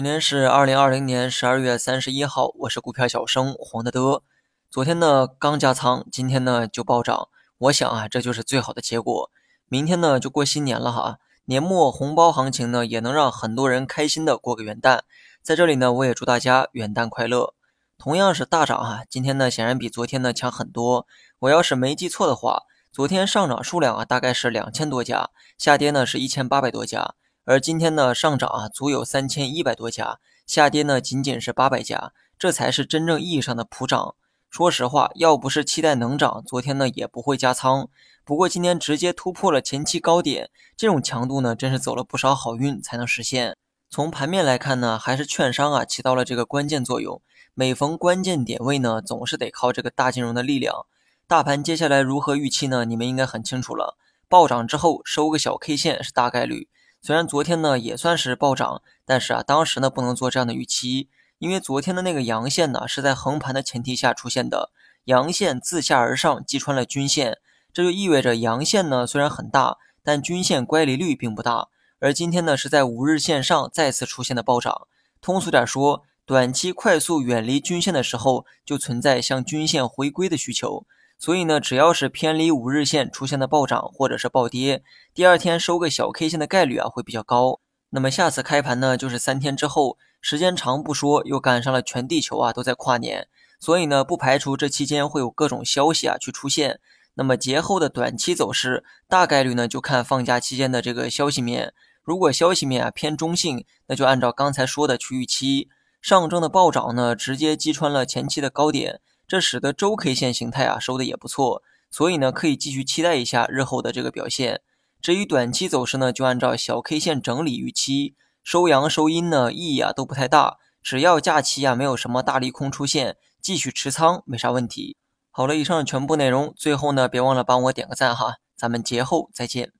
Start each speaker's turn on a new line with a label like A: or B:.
A: 今天是二零二零年十二月三十一号，我是股票小生黄德德。昨天呢刚加仓，今天呢就暴涨，我想啊这就是最好的结果。明天呢就过新年了哈，年末红包行情呢也能让很多人开心的过个元旦。在这里呢我也祝大家元旦快乐。同样是大涨啊，今天呢显然比昨天呢强很多。我要是没记错的话，昨天上涨数量啊大概是两千多家，下跌呢是一千八百多家。而今天呢，上涨啊，足有三千一百多家，下跌呢，仅仅是八百家，这才是真正意义上的普涨。说实话，要不是期待能涨，昨天呢也不会加仓。不过今天直接突破了前期高点，这种强度呢，真是走了不少好运才能实现。从盘面来看呢，还是券商啊起到了这个关键作用。每逢关键点位呢，总是得靠这个大金融的力量。大盘接下来如何预期呢？你们应该很清楚了。暴涨之后收个小 K 线是大概率。虽然昨天呢也算是暴涨，但是啊，当时呢不能做这样的预期，因为昨天的那个阳线呢是在横盘的前提下出现的，阳线自下而上击穿了均线，这就意味着阳线呢虽然很大，但均线乖离率并不大。而今天呢是在五日线上再次出现的暴涨，通俗点说，短期快速远离均线的时候，就存在向均线回归的需求。所以呢，只要是偏离五日线出现的暴涨或者是暴跌，第二天收个小 K 线的概率啊会比较高。那么下次开盘呢，就是三天之后，时间长不说，又赶上了全地球啊都在跨年，所以呢，不排除这期间会有各种消息啊去出现。那么节后的短期走势，大概率呢就看放假期间的这个消息面。如果消息面啊偏中性，那就按照刚才说的去预期。上证的暴涨呢，直接击穿了前期的高点。这使得周 K 线形态啊收的也不错，所以呢可以继续期待一下日后的这个表现。至于短期走势呢，就按照小 K 线整理预期，收阳收阴呢意义啊都不太大，只要假期啊没有什么大利空出现，继续持仓没啥问题。好了，以上全部内容，最后呢别忘了帮我点个赞哈，咱们节后再见。